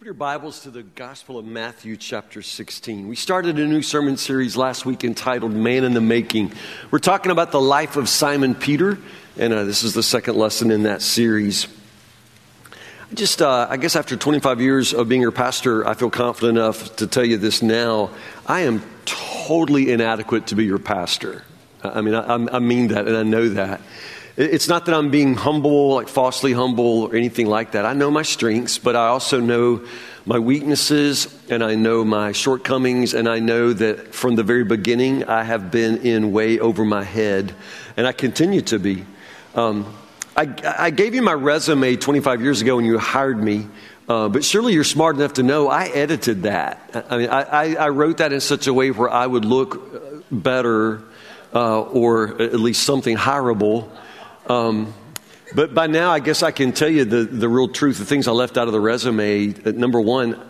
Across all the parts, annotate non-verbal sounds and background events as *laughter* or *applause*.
Open your Bibles to the Gospel of Matthew, chapter 16. We started a new sermon series last week entitled Man in the Making. We're talking about the life of Simon Peter, and uh, this is the second lesson in that series. Just, uh, I guess after 25 years of being your pastor, I feel confident enough to tell you this now. I am totally inadequate to be your pastor. I mean, I, I mean that, and I know that. It's not that I'm being humble, like falsely humble or anything like that. I know my strengths, but I also know my weaknesses and I know my shortcomings, and I know that from the very beginning I have been in way over my head, and I continue to be. Um, I, I, gave you my resume 25 years ago when you hired me, uh, but surely you're smart enough to know I edited that. I mean, I, I wrote that in such a way where I would look better uh, or at least something hireable um, but by now, I guess I can tell you the, the real truth, the things I left out of the resume. Uh, number one,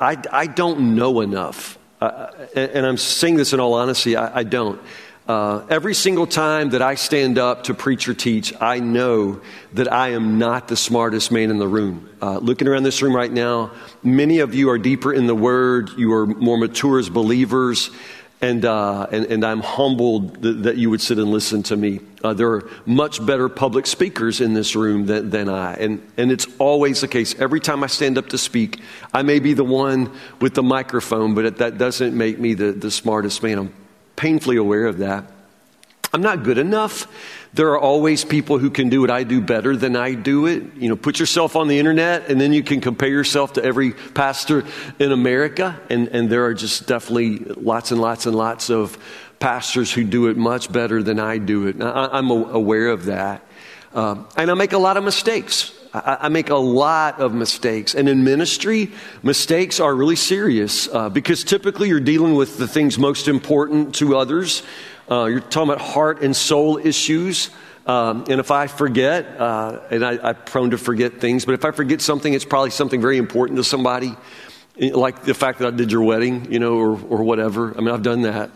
I, I don't know enough. Uh, and I'm saying this in all honesty, I, I don't. Uh, every single time that I stand up to preach or teach, I know that I am not the smartest man in the room. Uh, looking around this room right now, many of you are deeper in the Word, you are more mature as believers. And, uh, and, and, I'm humbled that, that, you would sit and listen to me. Uh, there are much better public speakers in this room than, than I. And, and it's always the case. Every time I stand up to speak, I may be the one with the microphone, but that doesn't make me the, the smartest man. I'm painfully aware of that. I'm not good enough. There are always people who can do what I do better than I do it. You know, put yourself on the internet and then you can compare yourself to every pastor in America. And, and there are just definitely lots and lots and lots of pastors who do it much better than I do it. I, am aware of that. Uh, and I make a lot of mistakes. I, I, make a lot of mistakes. And in ministry, mistakes are really serious uh, because typically you're dealing with the things most important to others. Uh, you're talking about heart and soul issues. Um, and if I forget, uh, and I, am prone to forget things, but if I forget something, it's probably something very important to somebody, like the fact that I did your wedding, you know, or, or whatever. I mean, I've done that.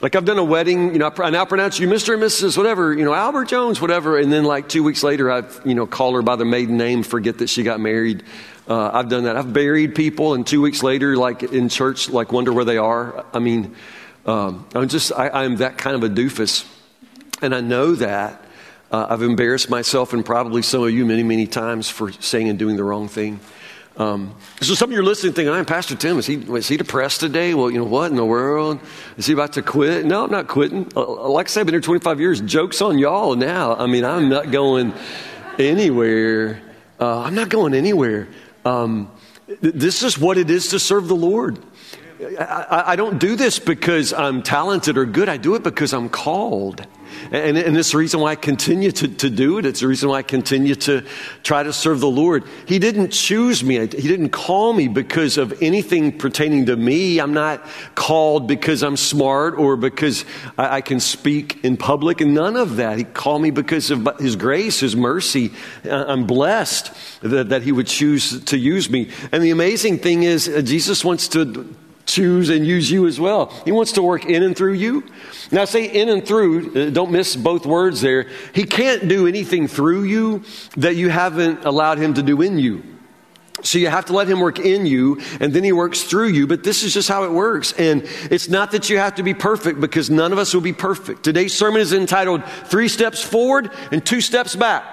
Like I've done a wedding, you know, I now pronounce you Mr. and Mrs. whatever, you know, Albert Jones, whatever. And then like two weeks later, I've, you know, called her by their maiden name, forget that she got married. Uh, I've done that. I've buried people, and two weeks later, like in church, like wonder where they are. I mean, um, I'm just, I, am that kind of a doofus. And I know that. Uh, I've embarrassed myself and probably some of you many, many times for saying and doing the wrong thing. Um, so some of you are listening thinking, I'm Pastor Tim. Is he, is he depressed today? Well, you know, what in the world? Is he about to quit? No, I'm not quitting. Uh, like I said, I've been here 25 years. Joke's on y'all now. I mean, I'm not going anywhere. Uh, I'm not going anywhere. Um, this is what it is to serve the Lord. I, I, don't do this because I'm talented or good. I do it because I'm called. And, and it's the reason why I continue to, to do it. It's the reason why I continue to try to serve the Lord. He didn't choose me. He didn't call me because of anything pertaining to me. I'm not called because I'm smart or because I, I can speak in public and none of that. He called me because of His grace, His mercy. I'm blessed that, that He would choose to use me. And the amazing thing is, uh, Jesus wants to choose and use you as well. He wants to work in and through you. Now, say in and through, uh, don't miss both words there. He can't do anything through you that you haven't allowed Him to do in you. So you have to let him work in you and then he works through you, but this is just how it works. And it's not that you have to be perfect because none of us will be perfect. Today's sermon is entitled Three Steps Forward and Two Steps Back.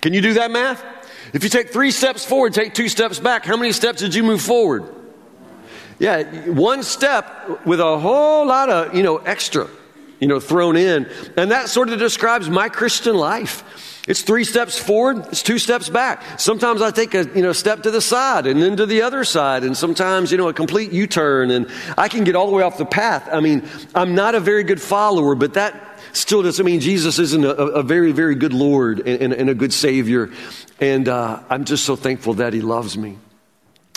Can you do that math? If you take three steps forward, take two steps back, how many steps did you move forward? Yeah, one step with a whole lot of, you know, extra, you know, thrown in. And that sort of describes my Christian life. It's three steps forward, it's two steps back. Sometimes I take a you know step to the side and then to the other side, and sometimes you know a complete U-turn, and I can get all the way off the path. I mean, I'm not a very good follower, but that still doesn't mean Jesus isn't a, a very very good Lord and, and, and a good Savior. And uh, I'm just so thankful that He loves me.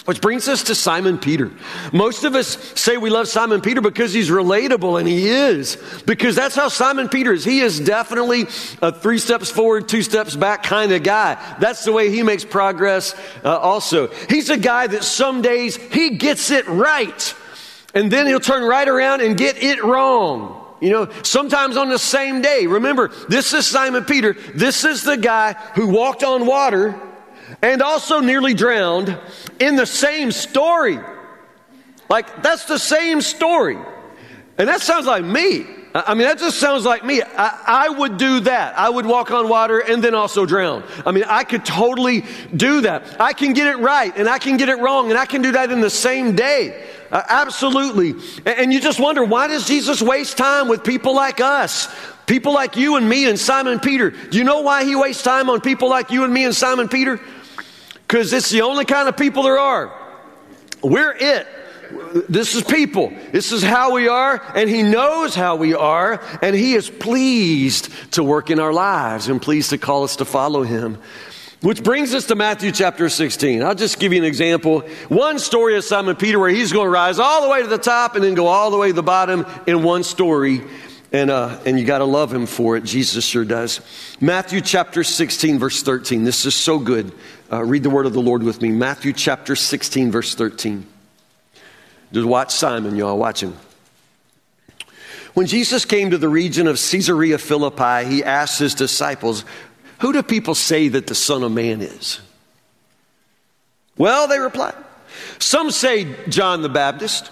Which brings us to Simon Peter. Most of us say we love Simon Peter because he's relatable, and he is. Because that's how Simon Peter is. He is definitely a three steps forward, two steps back kind of guy. That's the way he makes progress uh, also. He's a guy that some days he gets it right, and then he'll turn right around and get it wrong. You know, sometimes on the same day. Remember, this is Simon Peter. This is the guy who walked on water and also nearly drowned in the same story. Like, that's the same story. And that sounds like me. I mean, that just sounds like me. I, I, would do that. I would walk on water and then also drown. I mean, I could totally do that. I can get it right and I can get it wrong and I can do that in the same day. Uh, absolutely. And, and you just wonder, why does Jesus waste time with people like us? People like you and me and Simon Peter. Do you know why he wastes time on people like you and me and Simon Peter? Because it's the only kind of people there are. We're it. This is people. This is how we are, and He knows how we are, and He is pleased to work in our lives and pleased to call us to follow Him. Which brings us to Matthew chapter 16. I'll just give you an example. One story of Simon Peter where he's going to rise all the way to the top and then go all the way to the bottom in one story. And, uh, and you got to love him for it. Jesus sure does. Matthew chapter 16, verse 13. This is so good. Uh, read the word of the Lord with me. Matthew chapter 16, verse 13. Just watch Simon, y'all. Watch him. When Jesus came to the region of Caesarea Philippi, he asked his disciples, Who do people say that the Son of Man is? Well, they replied, Some say John the Baptist,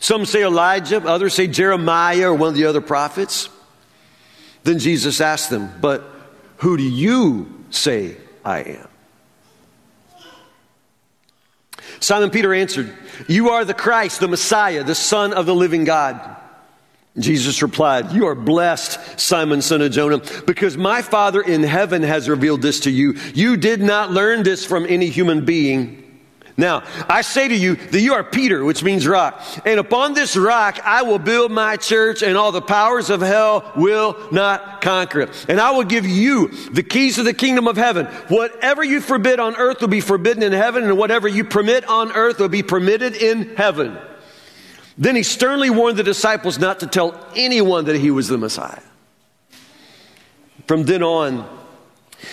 some say Elijah, others say Jeremiah or one of the other prophets. Then Jesus asked them, But who do you say I am? Simon Peter answered, You are the Christ, the Messiah, the Son of the living God. Jesus replied, You are blessed, Simon, son of Jonah, because my Father in heaven has revealed this to you. You did not learn this from any human being. Now, I say to you that you are Peter, which means rock. And upon this rock I will build my church, and all the powers of hell will not conquer it. And I will give you the keys of the kingdom of heaven. Whatever you forbid on earth will be forbidden in heaven, and whatever you permit on earth will be permitted in heaven. Then he sternly warned the disciples not to tell anyone that he was the Messiah. From then on,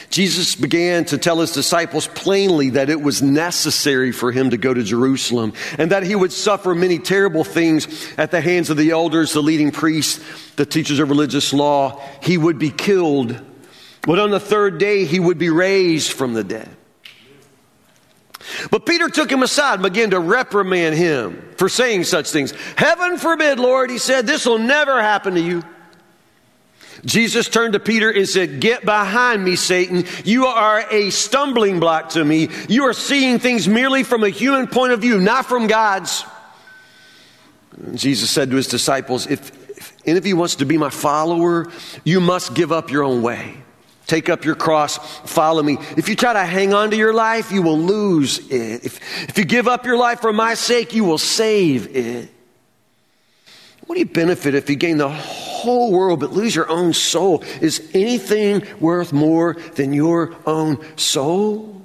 Jesus began to tell his disciples plainly that it was necessary for him to go to Jerusalem and that he would suffer many terrible things at the hands of the elders, the leading priests, the teachers of religious law. He would be killed, but on the third day he would be raised from the dead. But Peter took him aside and began to reprimand him for saying such things. Heaven forbid, Lord, he said, this will never happen to you. Jesus turned to Peter and said, Get behind me, Satan. You are a stumbling block to me. You are seeing things merely from a human point of view, not from God's. And Jesus said to his disciples, if, if any of you wants to be my follower, you must give up your own way. Take up your cross, follow me. If you try to hang on to your life, you will lose it. If, if you give up your life for my sake, you will save it. What do you benefit if you gain the whole world but lose your own soul? Is anything worth more than your own soul?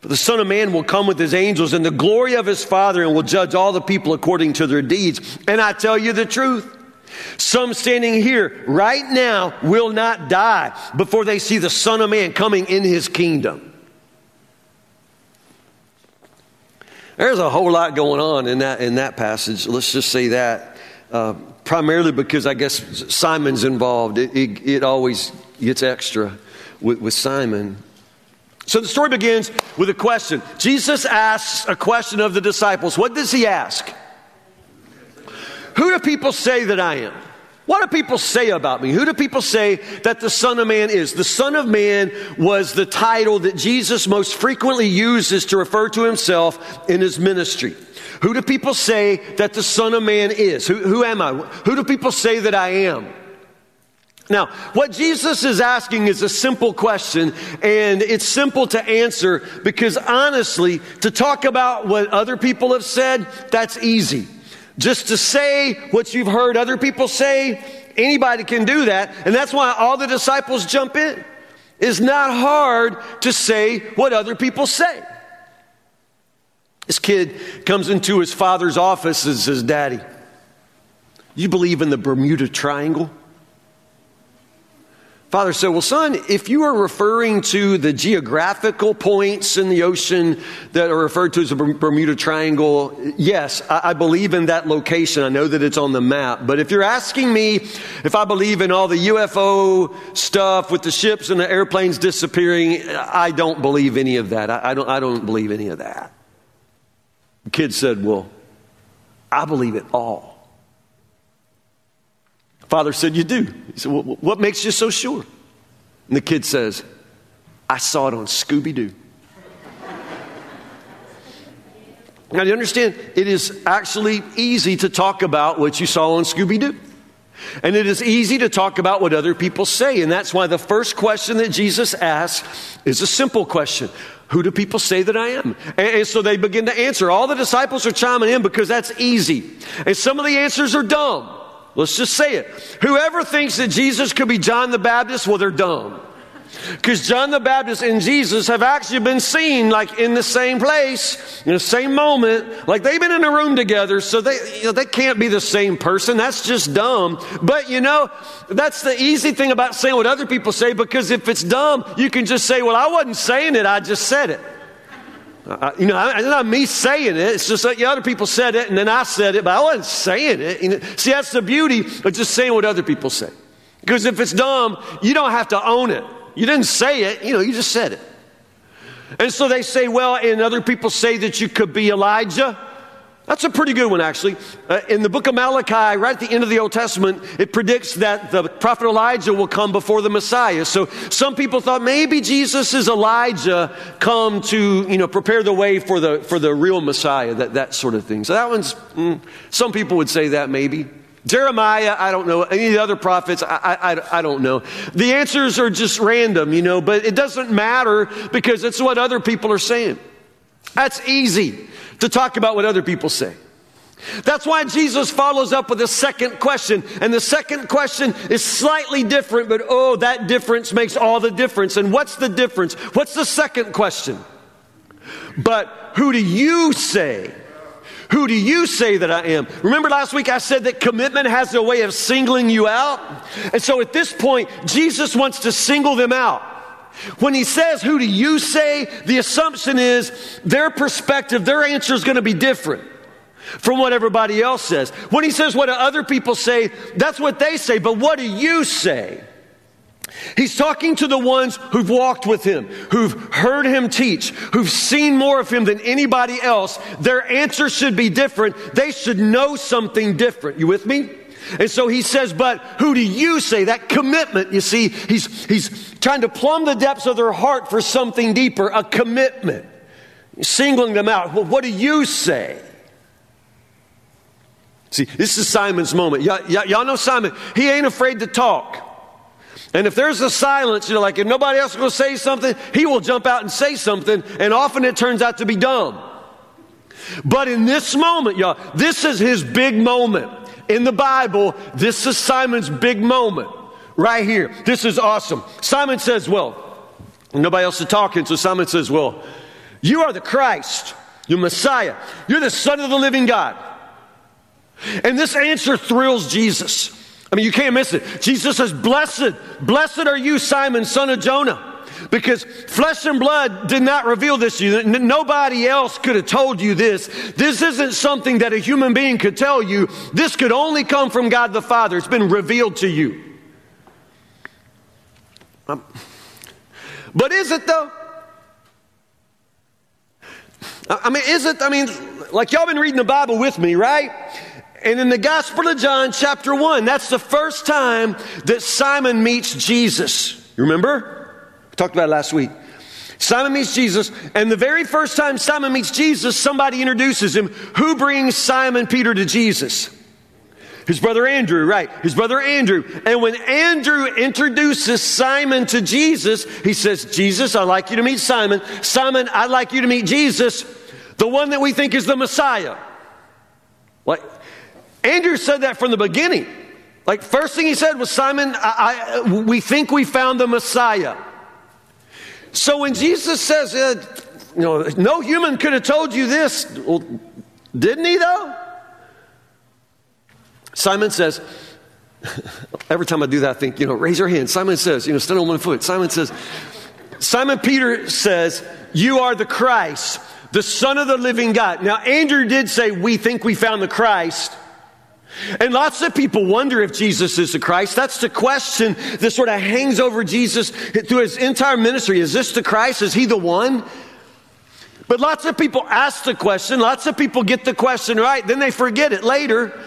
For the Son of Man will come with his angels in the glory of his Father and will judge all the people according to their deeds. And I tell you the truth. Some standing here right now will not die before they see the Son of Man coming in his kingdom. There's a whole lot going on in that, in that passage. Let's just say that. Uh, primarily because I guess Simon's involved. It, it, it always gets extra with, with Simon. So the story begins with a question. Jesus asks a question of the disciples. What does he ask? Who do people say that I am? What do people say about me? Who do people say that the Son of Man is? The Son of Man was the title that Jesus most frequently uses to refer to himself in his ministry. Who do people say that the Son of Man is? Who, who am I? Who do people say that I am? Now, what Jesus is asking is a simple question, and it's simple to answer because honestly, to talk about what other people have said, that's easy. Just to say what you've heard other people say, anybody can do that, and that's why all the disciples jump in. It's not hard to say what other people say. This kid comes into his father's office and says, Daddy, you believe in the Bermuda Triangle? Father said, Well, son, if you are referring to the geographical points in the ocean that are referred to as the Bermuda Triangle, yes, I, I, believe in that location. I know that it's on the map. But if you're asking me if I believe in all the UFO stuff with the ships and the airplanes disappearing, I don't believe any of that. I, I don't, I don't believe any of that. The kid said, Well, I believe it all. Father said, You do. He said, well, What makes you so sure? And the kid says, I saw it on Scooby Doo. now, you understand? It is actually easy to talk about what you saw on Scooby Doo. And it is easy to talk about what other people say. And that's why the first question that Jesus asks is a simple question Who do people say that I am? And, and, so they begin to answer. All the disciples are chiming in because that's easy. And some of the answers are dumb. Let's just say it. Whoever thinks that Jesus could be John the Baptist, well, they're dumb. Because John the Baptist and Jesus have actually been seen like in the same place, in the same moment, like they've been in a room together, so they, you know, they can't be the same person. That's just dumb. But you know, that's the easy thing about saying what other people say, because if it's dumb, you can just say, well, I wasn't saying it, I just said it. Uh, you know, it's not me saying it. It's just that other people said it, and then I said it, but I wasn't saying it. You know, see, that's the beauty of just saying what other people say. Because if it's dumb, you don't have to own it. You didn't say it, you know, you just said it. And so they say, well, and other people say that you could be Elijah. That's a pretty good one, actually. Uh, in the book of Malachi, right at the end of the Old Testament, it predicts that the prophet Elijah will come before the Messiah. So some people thought maybe Jesus is Elijah come to, you know, prepare the way for the, for the real Messiah, that, that sort of thing. So that one's, mm, some people would say that maybe. Jeremiah, I don't know. Any of the other prophets, I, I, I don't know. The answers are just random, you know, but it doesn't matter because it's what other people are saying. That's easy to talk about what other people say. That's why Jesus follows up with a second question. And the second question is slightly different, but oh, that difference makes all the difference. And what's the difference? What's the second question? But who do you say? Who do you say that I am? Remember last week I said that commitment has a way of singling you out? And so at this point, Jesus wants to single them out. When he says, Who do you say? the assumption is their perspective, their answer is going to be different from what everybody else says. When he says, What do other people say? that's what they say, but what do you say? He's talking to the ones who've walked with him, who've heard him teach, who've seen more of him than anybody else. Their answer should be different. They should know something different. You with me? And so he says, but who do you say? That commitment, you see, he's, he's trying to plumb the depths of their heart for something deeper, a commitment. singling them out. Well, what do you say? See, this is Simon's moment. y'all know Simon. He ain't afraid to talk. And if there's a silence, you know, like if nobody else is going to say something, he will jump out and say something, and often it turns out to be dumb. But in this moment, y'all, this is his big moment in the Bible, this is Simon's big moment right here. This is awesome. Simon says, Well, nobody else is talking, so Simon says, Well, you are the Christ, you're Messiah, you're the Son of the living God. And this answer thrills Jesus. I mean, you can't miss it. Jesus says, Blessed, blessed are you, Simon, son of Jonah. Because flesh and blood did not reveal this to you. Nobody else could have told you this. This isn't something that a human being could tell you. This could only come from God the Father. It's been revealed to you. Um, but is it though? I mean, is it? I mean, like y'all been reading the Bible with me, right? And in the Gospel of John, chapter 1, that's the first time that Simon meets Jesus. You remember? Talked about last week. Simon meets Jesus, and the very first time Simon meets Jesus, somebody introduces him. Who brings Simon Peter to Jesus? His brother Andrew, right? His brother Andrew. And when Andrew introduces Simon to Jesus, he says, Jesus, I'd like you to meet Simon. Simon, I'd like you to meet Jesus, the one that we think is the Messiah. Like, Andrew said that from the beginning. Like, first thing he said was, Simon, I, I, we think we found the Messiah. So when Jesus says, uh, you know, no human could have told you this, well, didn't he though? Simon says, *laughs* Every time I do that, I think, you know, raise your hand. Simon says, you know, stand on one foot. Simon says, Simon Peter says, You are the Christ, the Son of the living God. Now, Andrew did say, We think we found the Christ. And lots of people wonder if Jesus is the Christ. That's the question that sort of hangs over Jesus through his entire ministry. Is this the Christ? Is he the one? But lots of people ask the question, lots of people get the question right, then they forget it later.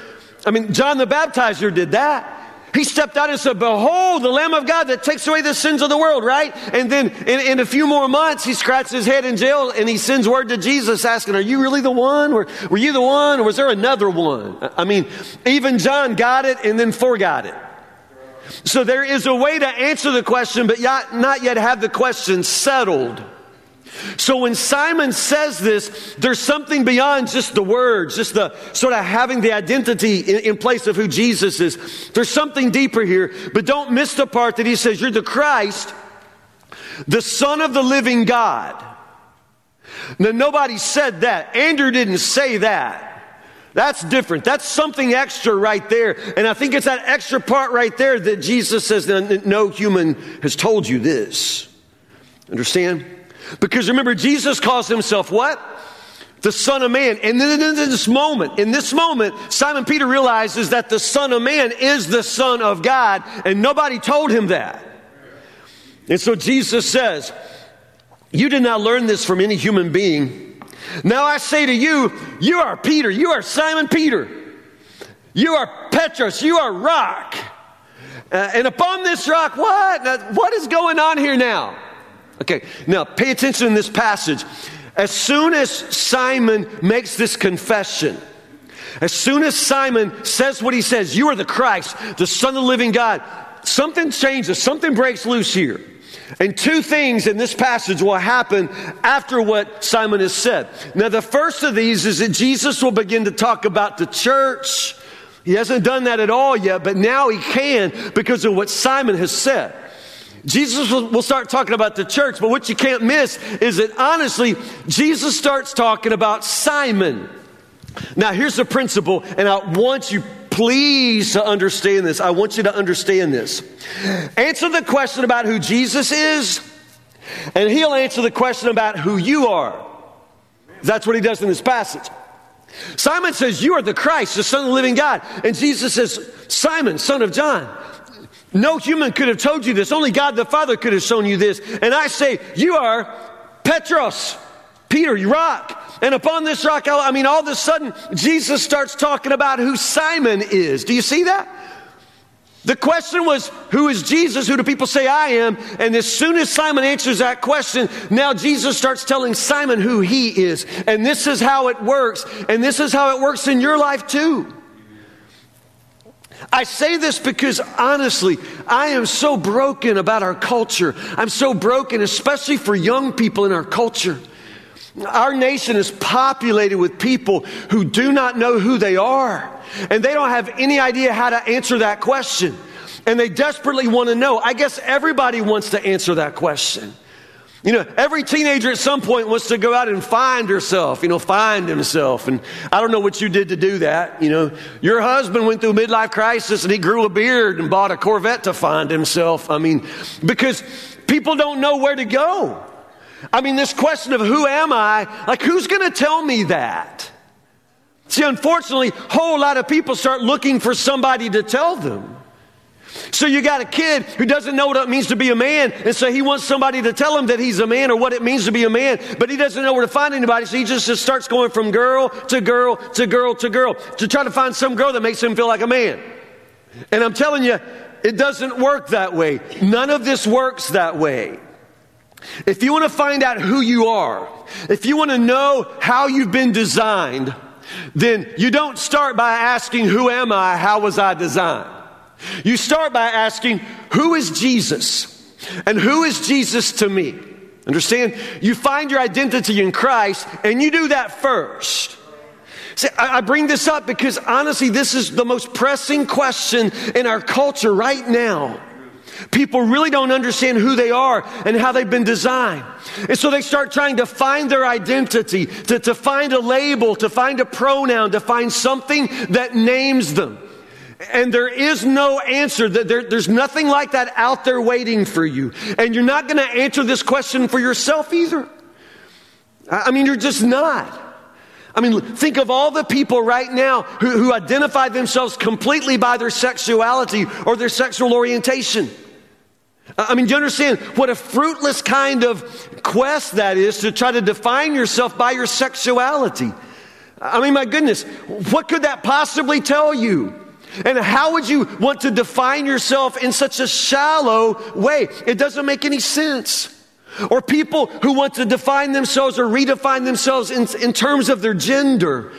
I mean, John the Baptizer did that. He stepped out and said, Behold, the Lamb of God that takes away the sins of the world, right? And then in, in, a few more months, he scratches his head in jail and he sends word to Jesus asking, Are you really the one? Or were you the one? Or was there another one? I mean, even John got it and then forgot it. So there is a way to answer the question, but not yet have the question settled. So when Simon says this, there's something beyond just the words, just the sort of having the identity in, in, place of who Jesus is. There's something deeper here, but don't miss the part that he says, You're the Christ, the Son of the living God. Now, nobody said that. Andrew didn't say that. That's different. That's something extra right there. And I think it's that extra part right there that Jesus says, No human has told you this. Understand? Because remember, Jesus calls himself what? The Son of Man. And then in this moment, in this moment, Simon Peter realizes that the Son of Man is the Son of God, and nobody told him that. And so Jesus says, You did not learn this from any human being. Now I say to you, you are Peter, you are Simon Peter, you are Petros, you are rock. Uh, and upon this rock, what? What is going on here now? Okay, now pay attention in this passage. As soon as Simon makes this confession, as soon as Simon says what he says, you are the Christ, the Son of the living God, something changes, something breaks loose here. And two things in this passage will happen after what Simon has said. Now, the first of these is that Jesus will begin to talk about the church. He hasn't done that at all yet, but now he can because of what Simon has said. Jesus will start talking about the church, but what you can't miss is that honestly, Jesus starts talking about Simon. Now, here's the principle, and I want you please to understand this. I want you to understand this. Answer the question about who Jesus is, and he'll answer the question about who you are. That's what he does in this passage. Simon says, You are the Christ, the Son of the living God. And Jesus says, Simon, son of John. No human could have told you this. Only God the Father could have shown you this. And I say, you are Petros, Peter, you rock. And upon this rock, I mean, all of a sudden, Jesus starts talking about who Simon is. Do you see that? The question was, who is Jesus? Who do people say I am? And as soon as Simon answers that question, now Jesus starts telling Simon who he is. And this is how it works. And this is how it works in your life too. I say this because honestly, I am so broken about our culture. I'm so broken, especially for young people in our culture. Our nation is populated with people who do not know who they are, and they don't have any idea how to answer that question. And they desperately want to know. I guess everybody wants to answer that question. You know, every teenager at some point wants to go out and find herself, you know, find himself. And I don't know what you did to do that. You know, your husband went through a midlife crisis and he grew a beard and bought a Corvette to find himself. I mean, because people don't know where to go. I mean, this question of who am I, like, who's going to tell me that? See, unfortunately, a whole lot of people start looking for somebody to tell them. So you got a kid who doesn't know what it means to be a man, and so he wants somebody to tell him that he's a man or what it means to be a man, but he doesn't know where to find anybody, so he just, just starts going from girl to girl to girl to girl to try to find some girl that makes him feel like a man. And I'm telling you, it doesn't work that way. None of this works that way. If you want to find out who you are, if you want to know how you've been designed, then you don't start by asking, Who am I? How was I designed? You start by asking, Who is Jesus? And who is Jesus to me? Understand? You find your identity in Christ, and you do that first. See, I bring this up because honestly, this is the most pressing question in our culture right now. People really don't understand who they are and how they've been designed. And so they start trying to find their identity, to, to find a label, to find a pronoun, to find something that names them. And there is no answer. There, there's nothing like that out there waiting for you. And you're not going to answer this question for yourself either. I mean, you're just not. I mean, think of all the people right now who, who identify themselves completely by their sexuality or their sexual orientation. I mean, do you understand what a fruitless kind of quest that is to try to define yourself by your sexuality? I mean, my goodness, what could that possibly tell you? And how would you want to define yourself in such a shallow way? It doesn't make any sense. Or people who want to define themselves or redefine themselves in, in terms of their gender.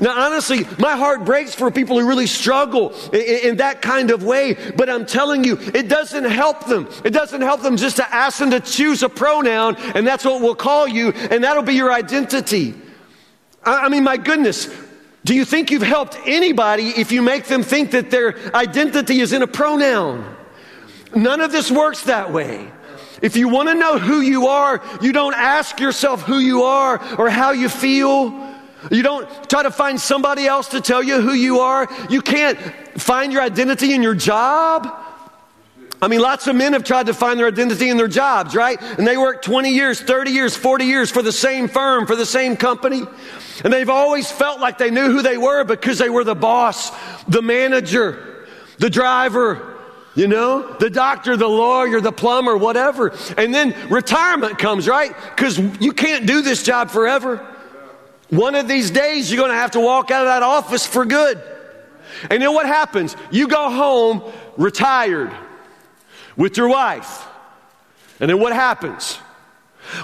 Now, honestly, my heart breaks for people who really struggle in, in, that kind of way, but I'm telling you, it doesn't help them. It doesn't help them just to ask them to choose a pronoun, and that's what we'll call you, and that'll be your identity. I, I mean, my goodness, do you think you've helped anybody if you make them think that their identity is in a pronoun? None of this works that way. If you want to know who you are, you don't ask yourself who you are or how you feel. You don't try to find somebody else to tell you who you are. You can't find your identity in your job. I mean, lots of men have tried to find their identity in their jobs, right? And they work 20 years, 30 years, 40 years for the same firm, for the same company. And they've always felt like they knew who they were because they were the boss, the manager, the driver, you know, the doctor, the lawyer, the plumber, whatever. And then retirement comes, right? Because you can't do this job forever. One of these days, you're going to have to walk out of that office for good. And then what happens? You go home retired with your wife. And then what happens?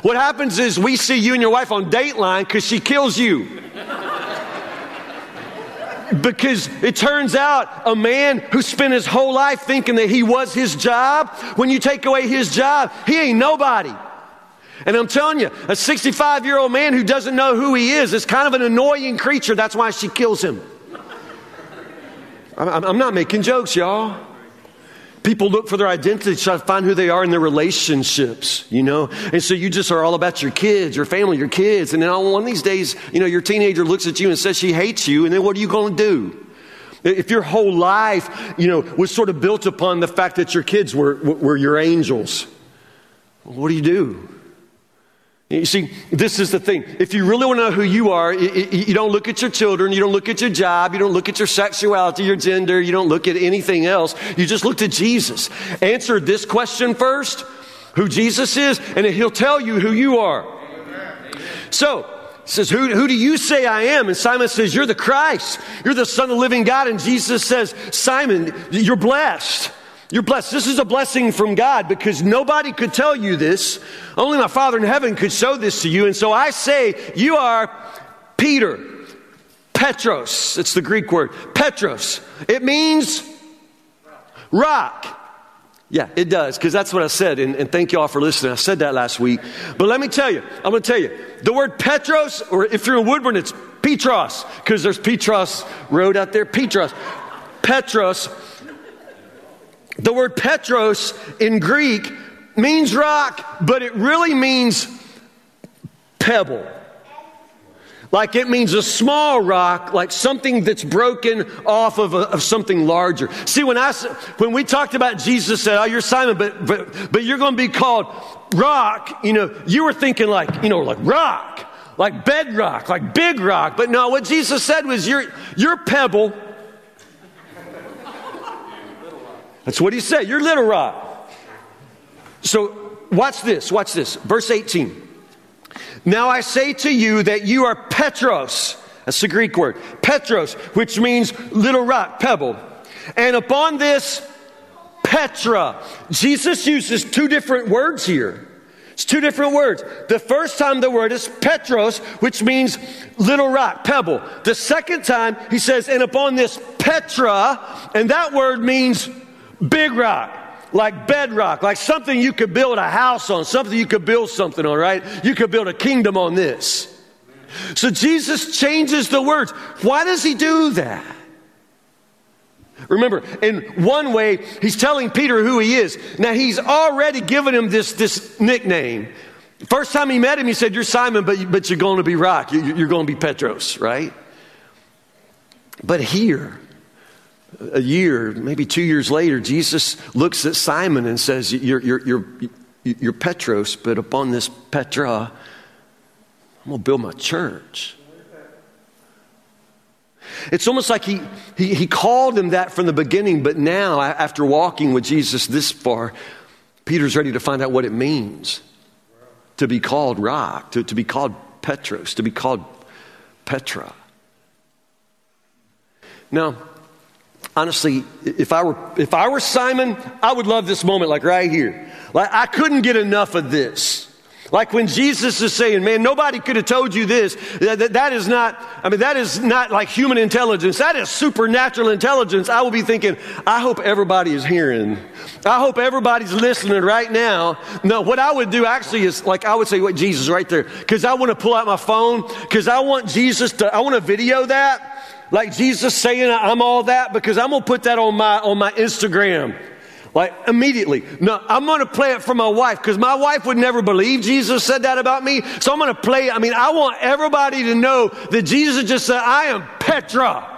What happens is we see you and your wife on Dateline because she kills you. *laughs* because it turns out a man who spent his whole life thinking that he was his job, when you take away his job, he ain't nobody. And I'm telling you, a 65 year old man who doesn't know who he is is kind of an annoying creature. That's why she kills him. I'm not making jokes, y'all. People look for their identity, try to find who they are in their relationships, you know? And so you just are all about your kids, your family, your kids. And then on one of these days, you know, your teenager looks at you and says she hates you. And then what are you going to do? If your whole life, you know, was sort of built upon the fact that your kids were, were your angels, what do you do? You see, this is the thing. If you really want to know who you are, you don't look at your children, you don't look at your job, you don't look at your sexuality, your gender, you don't look at anything else. You just look to Jesus. Answer this question first who Jesus is, and he'll tell you who you are. So, says, who, who do you say I am? And Simon says, You're the Christ. You're the Son of the living God. And Jesus says, Simon, you're blessed. You're blessed. This is a blessing from God because nobody could tell you this. Only my Father in heaven could show this to you. And so I say, you are Peter. Petros. It's the Greek word. Petros. It means rock. Yeah, it does, because that's what I said. And, and, thank you all for listening. I said that last week. But let me tell you, I'm going to tell you, the word Petros, or if you're in Woodburn, it's Petros, because there's Petros Road out there. Petros. Petros the word Petros in Greek means rock, but it really means pebble. Like it means a small rock, like something that's broken off of, a, of something larger. See, when I when we talked about Jesus said, "Oh, you're Simon, but but but you're going to be called rock," you know, you were thinking like you know like rock, like bedrock, like big rock. But no, what Jesus said was, "You're you're pebble." That's what he said. You're little rock. So watch this. Watch this. Verse 18. Now I say to you that you are Petros. That's the Greek word. Petros, which means little rock, pebble. And upon this, Petra. Jesus uses two different words here. It's two different words. The first time the word is Petros, which means little rock, pebble. The second time he says, and upon this Petra, and that word means Big rock, like bedrock, like something you could build a house on, something you could build something on, right? You could build a kingdom on this. So Jesus changes the words. Why does he do that? Remember, in one way, he's telling Peter who he is. Now, he's already given him this, this nickname. First time he met him, he said, You're Simon, but, but you're going to be rock. You're going to be Petros, right? But here, a year, maybe two years later, Jesus looks at Simon and says, You're, you're, you're, you're Petros, but upon this Petra, I'm going to build my church. It's almost like he, he, he called him that from the beginning, but now, after walking with Jesus this far, Peter's ready to find out what it means to be called rock, to, to be called Petros, to be called Petra. Now, honestly, if I were if I were Simon, I would love this moment like right here. Like I couldn't get enough of this. Like when Jesus is saying, man, nobody could have told you this. That, that, that is not, I mean, that is not like human intelligence. That is supernatural intelligence. I will be thinking, I hope everybody is hearing. I hope everybody's listening right now. No, what I would do actually is like, I would say, what Jesus right there. Cause I want to pull out my phone. Cause I want Jesus to, I want to video that. Like Jesus saying, I'm all that because I'm going to put that on my, on my Instagram. Like immediately. No, I'm going to play it for my wife because my wife would never believe Jesus said that about me. So I'm going to play. I mean, I want everybody to know that Jesus just said, I am Petra.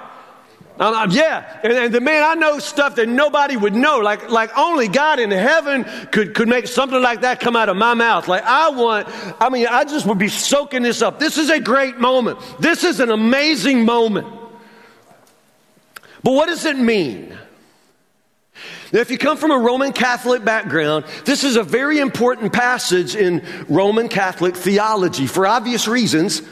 Yeah, and, and, the man, I know stuff that nobody would know. Like, like only God in heaven could, could make something like that come out of my mouth. Like, I want, I mean, I just would be soaking this up. This is a great moment. This is an amazing moment. But what does it mean? Now, if you come from a Roman Catholic background, this is a very important passage in Roman Catholic theology for obvious reasons,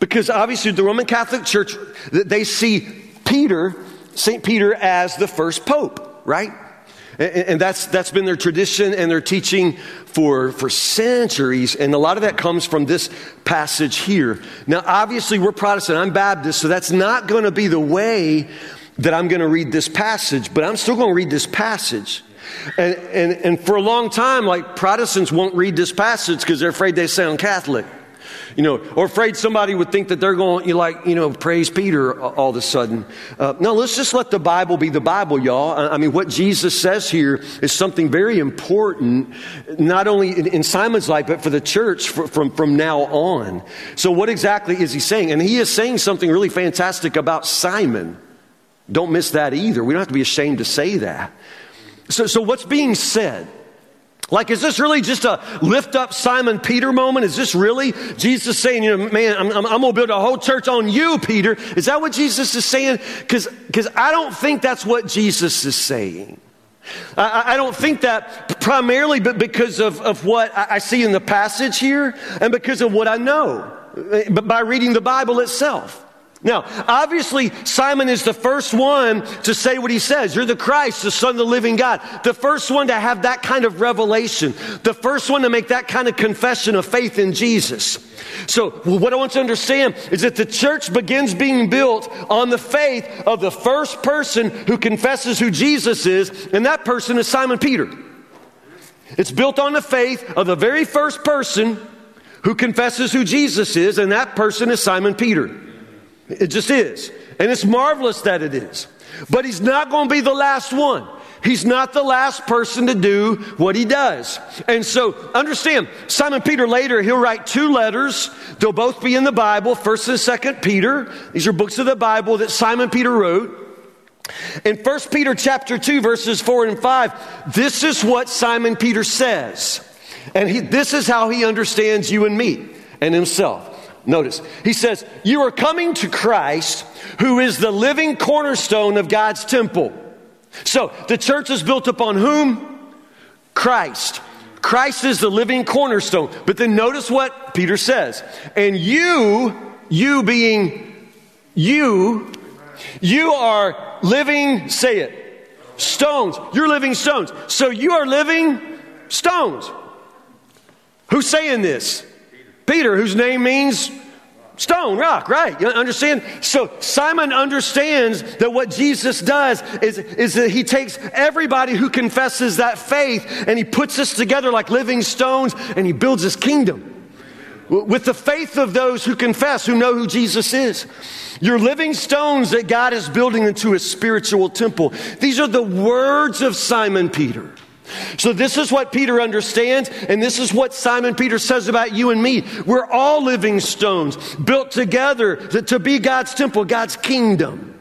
because obviously the Roman Catholic Church, they see Peter, St. Peter, as the first pope, right? And that's, that's been their tradition and their teaching for, for centuries. And a lot of that comes from this passage here. Now, obviously, we're Protestant. I'm Baptist, so that's not going to be the way that I'm going to read this passage, but I'm still going to read this passage. And, and, and for a long time, like Protestants won't read this passage because they're afraid they sound Catholic. You know, or afraid somebody would think that they're going, you like, you know, praise Peter all of a sudden. Uh, no, let's just let the Bible be the Bible, y'all. I mean, what Jesus says here is something very important, not only in, in Simon's life, but for the church from, from now on. So, what exactly is he saying? And he is saying something really fantastic about Simon. Don't miss that either. We don't have to be ashamed to say that. So, so what's being said? Like, is this really just a lift up Simon Peter moment? Is this really Jesus saying, you know, man, I'm, I'm, I'm going to build a whole church on you, Peter? Is that what Jesus is saying? Because I don't think that's what Jesus is saying. I, I, don't think that primarily but because of, of what I see in the passage here and because of what I know, but by reading the Bible itself. Now, obviously, Simon is the first one to say what he says. You're the Christ, the Son of the living God. The first one to have that kind of revelation. The first one to make that kind of confession of faith in Jesus. So, what I want you to understand is that the church begins being built on the faith of the first person who confesses who Jesus is, and that person is Simon Peter. It's built on the faith of the very first person who confesses who Jesus is, and that person is Simon Peter. It just is. And it's marvelous that it is. But he's not going to be the last one. He's not the last person to do what he does. And so understand, Simon Peter later, he'll write two letters. They'll both be in the Bible, 1st and 2nd Peter. These are books of the Bible that Simon Peter wrote. In 1 Peter chapter 2 verses 4 and 5, this is what Simon Peter says. And he, this is how he understands you and me and himself. Notice, he says, You are coming to Christ, who is the living cornerstone of God's temple. So, the church is built upon whom? Christ. Christ is the living cornerstone. But then notice what Peter says. And you, you being you, you are living, say it, stones. You're living stones. So you are living stones. Who's saying this? Peter, whose name means stone, rock, right? You understand? So Simon understands that what Jesus does is, is that he takes everybody who confesses that faith and he puts us together like living stones and he builds his kingdom. With the faith of those who confess, who know who Jesus is. You're living stones that God is building into a spiritual temple. These are the words of Simon Peter. So, this is what Peter understands, and this is what Simon Peter says about you and me. We're all living stones built together to be God's temple, God's kingdom.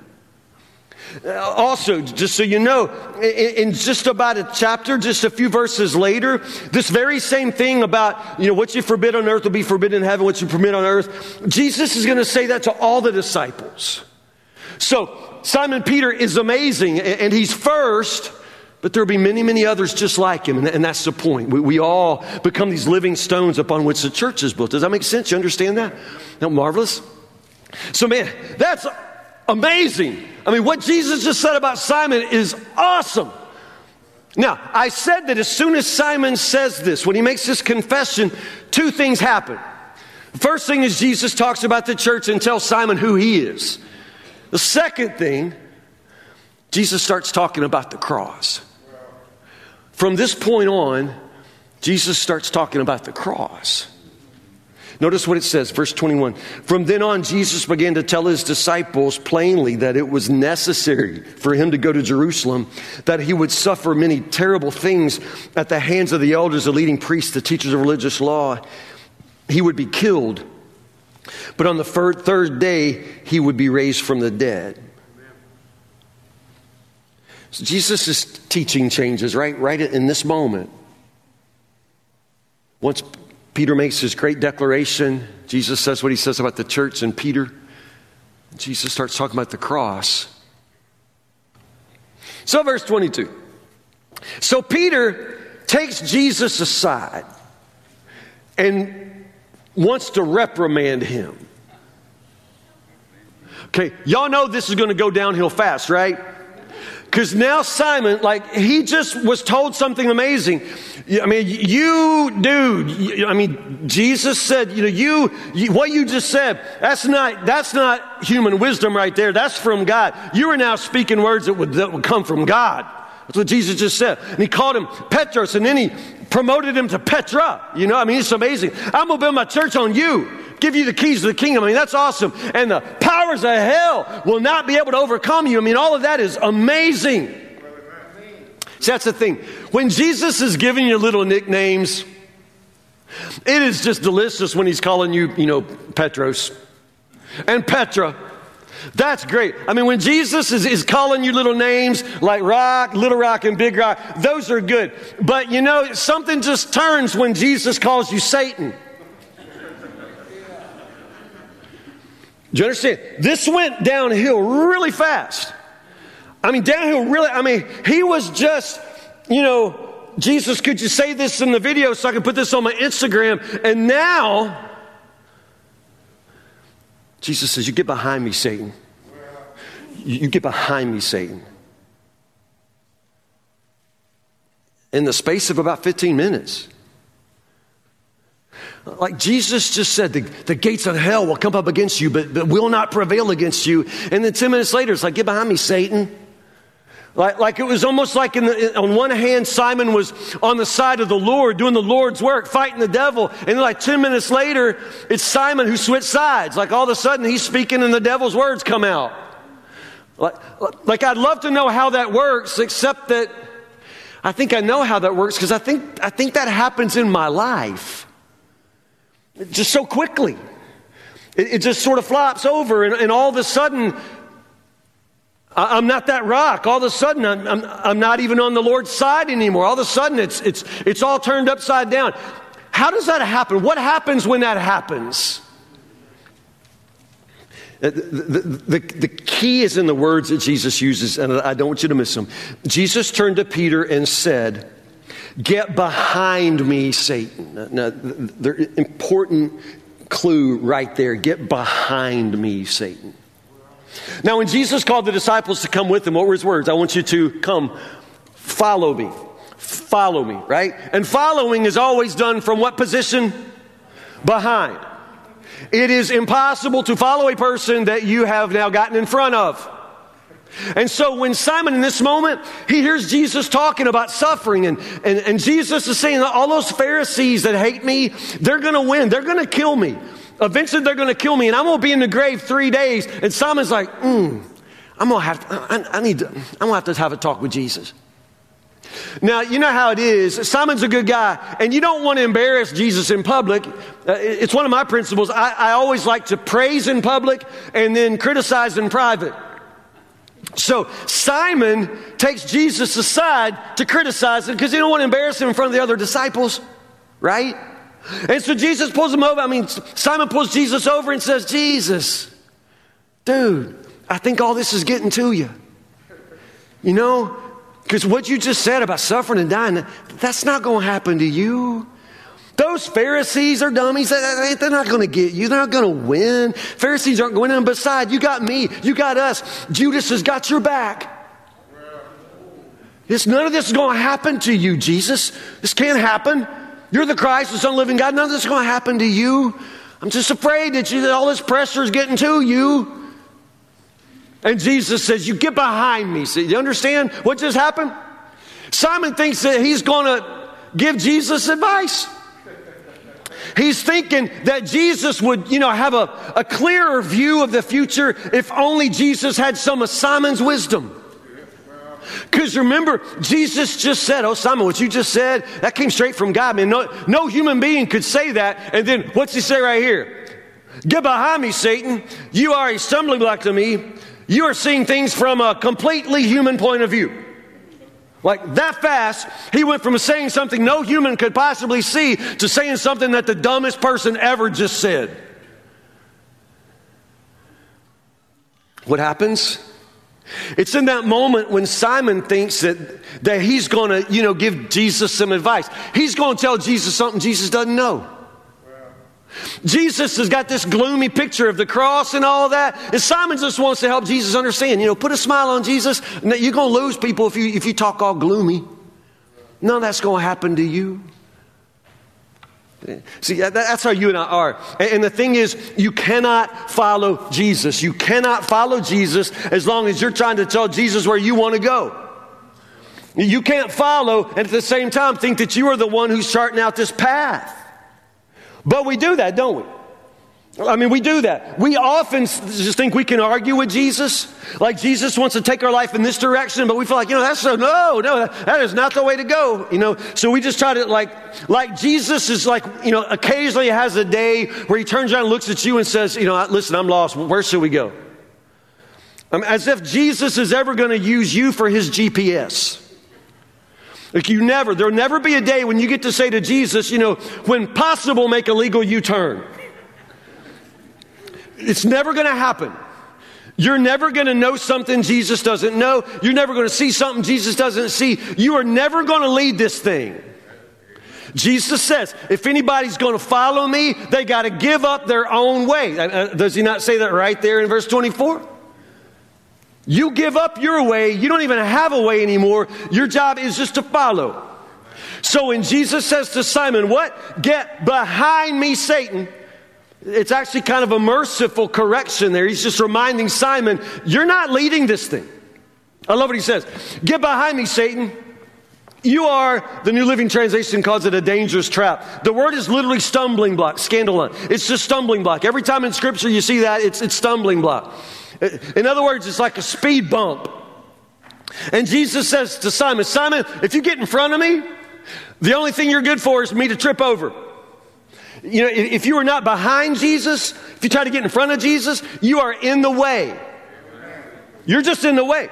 Uh, also, just so you know, in, just about a chapter, just a few verses later, this very same thing about, you know, what you forbid on earth will be forbidden in heaven, what you permit on earth. Jesus is going to say that to all the disciples. So, Simon Peter is amazing, and he's first, but there'll be many, many others just like him, and, and that's the point. We, we, all become these living stones upon which the church is built. Does that make sense? You understand that? Now, marvelous? So, man, that's amazing. I mean, what Jesus just said about Simon is awesome. Now, I said that as soon as Simon says this, when he makes this confession, two things happen. The first thing is Jesus talks about the church and tells Simon who he is. The second thing, Jesus starts talking about the cross. From this point on, Jesus starts talking about the cross. Notice what it says, verse 21. From then on, Jesus began to tell his disciples plainly that it was necessary for him to go to Jerusalem, that he would suffer many terrible things at the hands of the elders, the leading priests, the teachers of religious law. He would be killed, but on the third day, he would be raised from the dead. So Jesus' teaching changes right, right in this moment. Once Peter makes his great declaration. Jesus says what he says about the church and Peter. Jesus starts talking about the cross. So, verse 22. So, Peter takes Jesus aside and wants to reprimand him. Okay, y'all know this is going to go downhill fast, right? Because now Simon, like, he just was told something amazing. I mean, you, dude, I mean, Jesus said, you know, you, you, what you just said, that's not, that's not human wisdom right there. That's from God. You are now speaking words that would, that would come from God. That's what Jesus just said. And he called him Petros, and then he promoted him to Petra. You know, I mean, it's amazing. I'm going to build my church on you give you the keys to the kingdom. I mean, that's awesome. And the powers of hell will not be able to overcome you. I mean, all of that is amazing. See, that's the thing. When Jesus is giving you little nicknames, it is just delicious when he's calling you, you know, Petros and Petra. That's great. I mean, when Jesus is, is calling you little names like Rock, Little Rock, and Big Rock, those are good. But you know, something just turns when Jesus calls you Satan. Do you understand? This went downhill really fast. I mean, downhill really, I mean, he was just, you know, Jesus, could you say this in the video so I can put this on my Instagram? And now, Jesus says, You get behind me, Satan. You get behind me, Satan. In the space of about 15 minutes. Like Jesus just said, the, the gates of hell will come up against you, but, but will not prevail against you. And then 10 minutes later, it's like, get behind me, Satan. Like, like it was almost like the, on one hand, Simon was on the side of the Lord, doing the Lord's work, fighting the devil. And then like 10 minutes later, it's Simon who switched sides. Like all of a sudden, he's speaking and the devil's words come out. Like, like I'd love to know how that works, except that I think I know how that works because I think, I think that happens in my life just so quickly. It, it just sort of flops over, and, and all of a sudden, I, am not that rock. All of a sudden, I'm, I'm, I'm, not even on the Lord's side anymore. All of a sudden, it's, it's, it's all turned upside down. How does that happen? What happens when that happens? Uh, the, the, the, the, key is in the words that Jesus uses, and I don't want you to miss them. Jesus turned to Peter and said, Get behind me, Satan. Now, the important clue right there. Get behind me, Satan. Now, when Jesus called the disciples to come with him, what were his words? I want you to come, follow me. Follow me, right? And following is always done from what position? Behind. It is impossible to follow a person that you have now gotten in front of. And so when Simon in this moment, he hears Jesus talking about suffering and, and, and Jesus is saying all those Pharisees that hate me, they're going to win. They're going to kill me. Eventually they're going to kill me and I'm going to be in the grave three days. And Simon's like, mm, I'm going to have, to, I, I need to, I'm going to have to have a talk with Jesus. Now, you know how it is. Simon's a good guy, and you don't want to embarrass Jesus in public. Uh, it's one of my principles. I, I always like to praise in public and then criticize in private. So Simon takes Jesus aside to criticize him because he don't want to embarrass him in front of the other disciples, right? And so Jesus pulls him over. I mean, Simon pulls Jesus over and says, Jesus, dude, I think all this is getting to you. You know, because what you just said about suffering and dying, that's not going to happen to you. Those Pharisees are dummies. They're not going to get you. They're not going to win. Pharisees aren't going to. Besides, you got me. You got us. Judas has got your back. This, none of this is going to happen to you, Jesus. This can't happen. You're the Christ, the Son of the living God. None of this is going to happen to you. I'm just afraid that, you, that all this pressure is getting to you. And Jesus says, You get behind me. So you understand what just happened? Simon thinks that he's going to give Jesus advice. He's thinking that Jesus would, you know, have a, a clearer view of the future if only Jesus had some of Simon's wisdom. Because remember, Jesus just said, Oh, Simon, what you just said, that came straight from God. Man, no, no human being could say that. And then what's he say right here? Get behind me, Satan. You are a stumbling block to me. You are seeing things from a completely human point of view. Like that fast, he went from saying something no human could possibly see to saying something that the dumbest person ever just said. What happens? It's in that moment when Simon thinks that, that he's going to, you know, give Jesus some advice. He's going to tell Jesus something Jesus doesn't know. Jesus has got this gloomy picture of the cross and all that. And Simon just wants to help Jesus understand. You know, put a smile on Jesus. You're going to lose people if you, if you talk all gloomy. None of that's going to happen to you. See, that's how you and I are. And the thing is, you cannot follow Jesus. You cannot follow Jesus as long as you're trying to tell Jesus where you want to go. You can't follow and at the same time think that you are the one who's charting out this path. But we do that, don't we? I mean, we do that. We often just think we can argue with Jesus. Like Jesus wants to take our life in this direction, but we feel like, you know, that's so, no, no, that is not the way to go, you know. So we just try to, like, like Jesus is like, you know, occasionally has a day where he turns around and looks at you and says, you know, listen, I'm lost. Where should we go? I mean, as if Jesus is ever going to use you for his GPS. Like you never, there'll never be a day when you get to say to Jesus, you know, when possible, make a legal U turn. It's never going to happen. You're never going to know something Jesus doesn't know. You're never going to see something Jesus doesn't see. You are never going to lead this thing. Jesus says, if anybody's going to follow me, they got to give up their own way. Uh, uh, does he not say that right there in verse 24? You give up your way. You don't even have a way anymore. Your job is just to follow. So when Jesus says to Simon, What? Get behind me, Satan. It's actually kind of a merciful correction there. He's just reminding Simon, You're not leading this thing. I love what he says. Get behind me, Satan. You are, the New Living Translation calls it a dangerous trap. The word is literally stumbling block, scandalon. It's just stumbling block. Every time in Scripture you see that, it's, it's stumbling block. In other words, it's like a speed bump. And Jesus says to Simon, Simon, if you get in front of me, the only thing you're good for is me to trip over. You know, if you are not behind Jesus, if you try to get in front of Jesus, you are in the way. You're just in the way.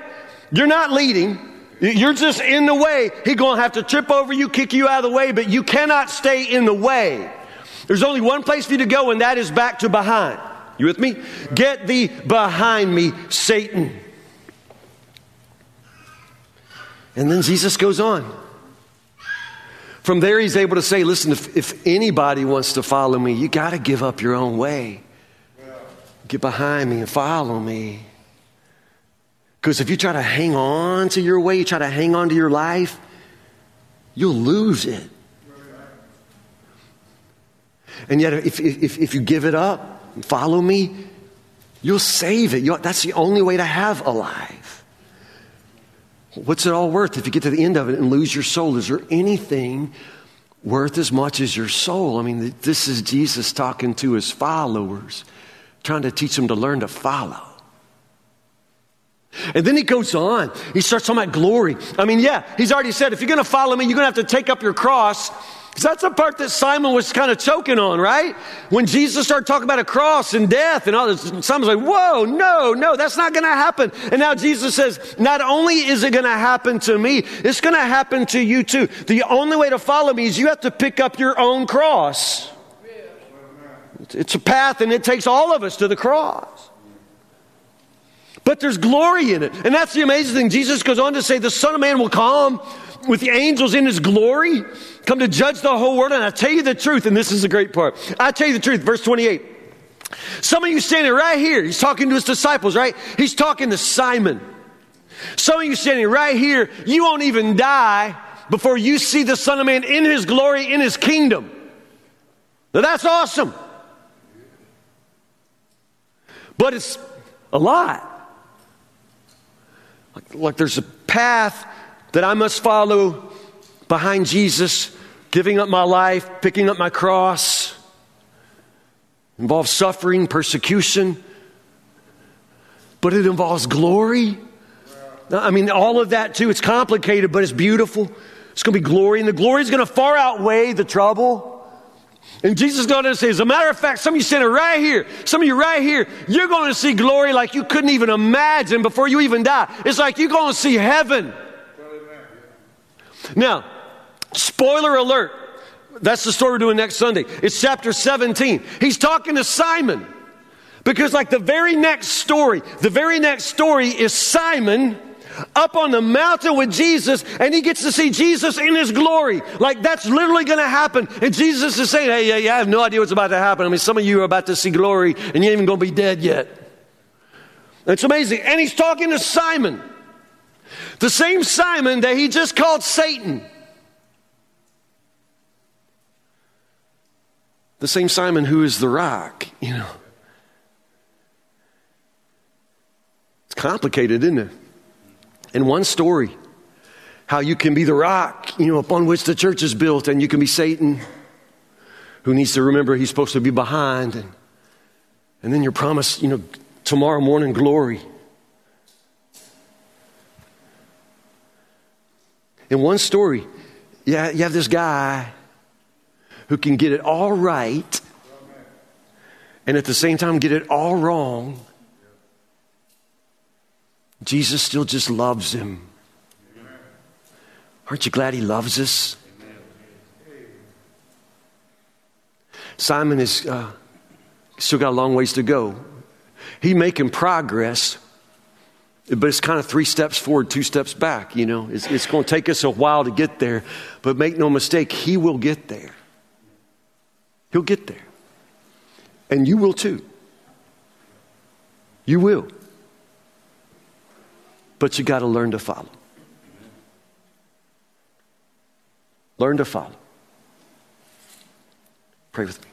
You're not leading. You're just in the way. He's going to have to trip over you, kick you out of the way, but you cannot stay in the way. There's only one place for you to go, and that is back to behind. You with me? Get thee behind me, Satan. And then Jesus goes on. From there, he's able to say, listen, if, if anybody wants to follow me, you got to give up your own way. Get behind me and follow me. Because if you try to hang on to your way, you try to hang on to your life, you'll lose it. And yet, if, if, if you give it up, follow me, you'll save it. You'll, that's the only way to have a life. What's it all worth if you get to the end of it and lose your soul? Is there anything worth as much as your soul? I mean, this is Jesus talking to his followers, trying to teach them to learn to follow. And then he goes on. He starts talking about glory. I mean, yeah, he's already said if you're going to follow me, you're going to have to take up your cross Because that's the part that Simon was kind of choking on, right? When Jesus started talking about a cross and death and all this, Simon's like, whoa, no, no, that's not going to happen. And now Jesus says, not only is it going to happen to me, it's going to happen to you too. The only way to follow me is you have to pick up your own cross. It's a path and it takes all of us to the cross. But there's glory in it. And that's the amazing thing. Jesus goes on to say, the Son of Man will come with the angels in his glory come to judge the whole world. And I tell you the truth, and this is the great part. I tell you the truth, verse 28. Some of you standing right here, he's talking to his disciples, right? He's talking to Simon. Some of you standing right here, you won't even die before you see the Son of Man in his glory, in his kingdom. Now that's awesome. But it's a lot. Like, like there's a path that I must follow behind Jesus, giving up my life, picking up my cross. involves suffering, persecution, but it involves glory. I mean, all of that too. It's complicated, but it's beautiful. It's going to be glory, and the glory is going to far outweigh the trouble. And Jesus is going to say, as a matter of fact, some of you sitting right here, some of you right here, you're going to see glory like you couldn't even imagine before you even die. It's like you're going to see heaven. Now, spoiler alert. That's the story we're doing next Sunday. It's chapter 17. He's talking to Simon. Because, like, the very next story, the very next story is Simon up on the mountain with Jesus and he gets to see Jesus in his glory. Like that's literally going to happen. And Jesus is saying, Hey, yeah, yeah, I have no idea what's about to happen. I mean, some of you are about to see glory and you ain't even going to be dead yet. It's amazing. And he's talking to Simon. The same Simon that he just called Satan. The same Simon who is the rock, you know. It's complicated, isn't it? In one story, how you can be the rock, you know, upon which the church is built, and you can be Satan, who needs to remember he's supposed to be behind, and, and then you're promised, you know, tomorrow morning glory. In one story, yeah, you have this guy who can get it all right and at the same time get it all wrong. Jesus still just loves him. Aren't you glad he loves us? Simon is uh, still got a long ways to go. He making progress, but it's kind of three steps forward, two steps back. You know, it's, it's going to take us a while to get there, but make no mistake, he will get there. He'll get there. And you will too. You will. But you got to learn to follow. Learn to follow. Pray with me.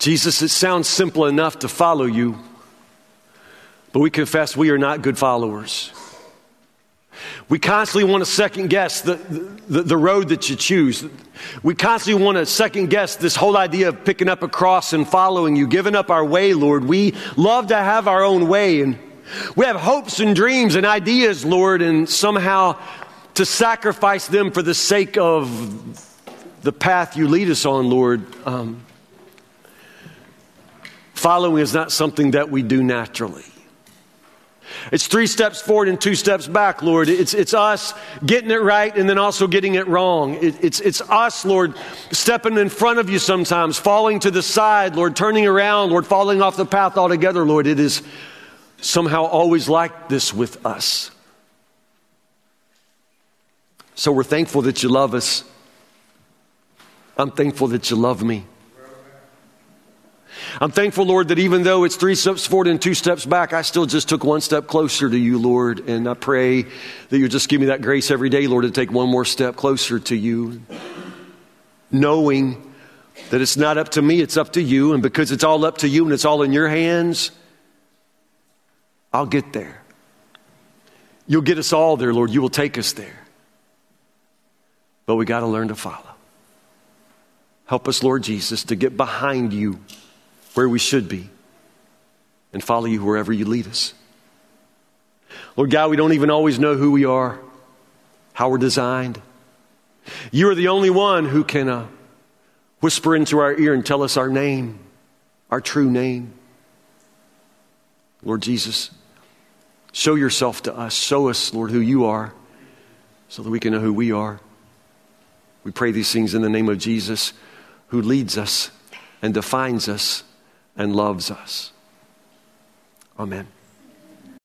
Jesus, it sounds simple enough to follow you, but we confess we are not good followers. We constantly want to second guess the, the, the, road that you choose. We constantly want to second guess this whole idea of picking up a cross and following you, giving up our way, Lord. We love to have our own way and we have hopes and dreams and ideas, Lord, and somehow to sacrifice them for the sake of the path you lead us on, Lord. Um, following is not something that we do naturally. It's three steps forward and two steps back, Lord. It's, it's us getting it right and then also getting it wrong. It, it's, it's us, Lord, stepping in front of you sometimes, falling to the side, Lord, turning around, Lord, falling off the path altogether, Lord. It is somehow always like this with us. So we're thankful that you love us. I'm thankful that you love me. I'm thankful, Lord, that even though it's three steps forward and two steps back, I still just took one step closer to you, Lord. And I pray that you just give me that grace every day, Lord, to take one more step closer to you. Knowing that it's not up to me, it's up to you. And because it's all up to you and it's all in your hands, I'll get there. You'll get us all there, Lord. You will take us there. But we got to learn to follow. Help us, Lord Jesus, to get behind you where we should be and follow you wherever you lead us. Lord God, we don't even always know who we are, how we're designed. You are the only one who can uh, whisper into our ear and tell us our name, our true name. Lord Jesus, show yourself to us. Show us, Lord, who you are so that we can know who we are. We pray these things in the name of Jesus, who leads us and defines us and loves us. Amen.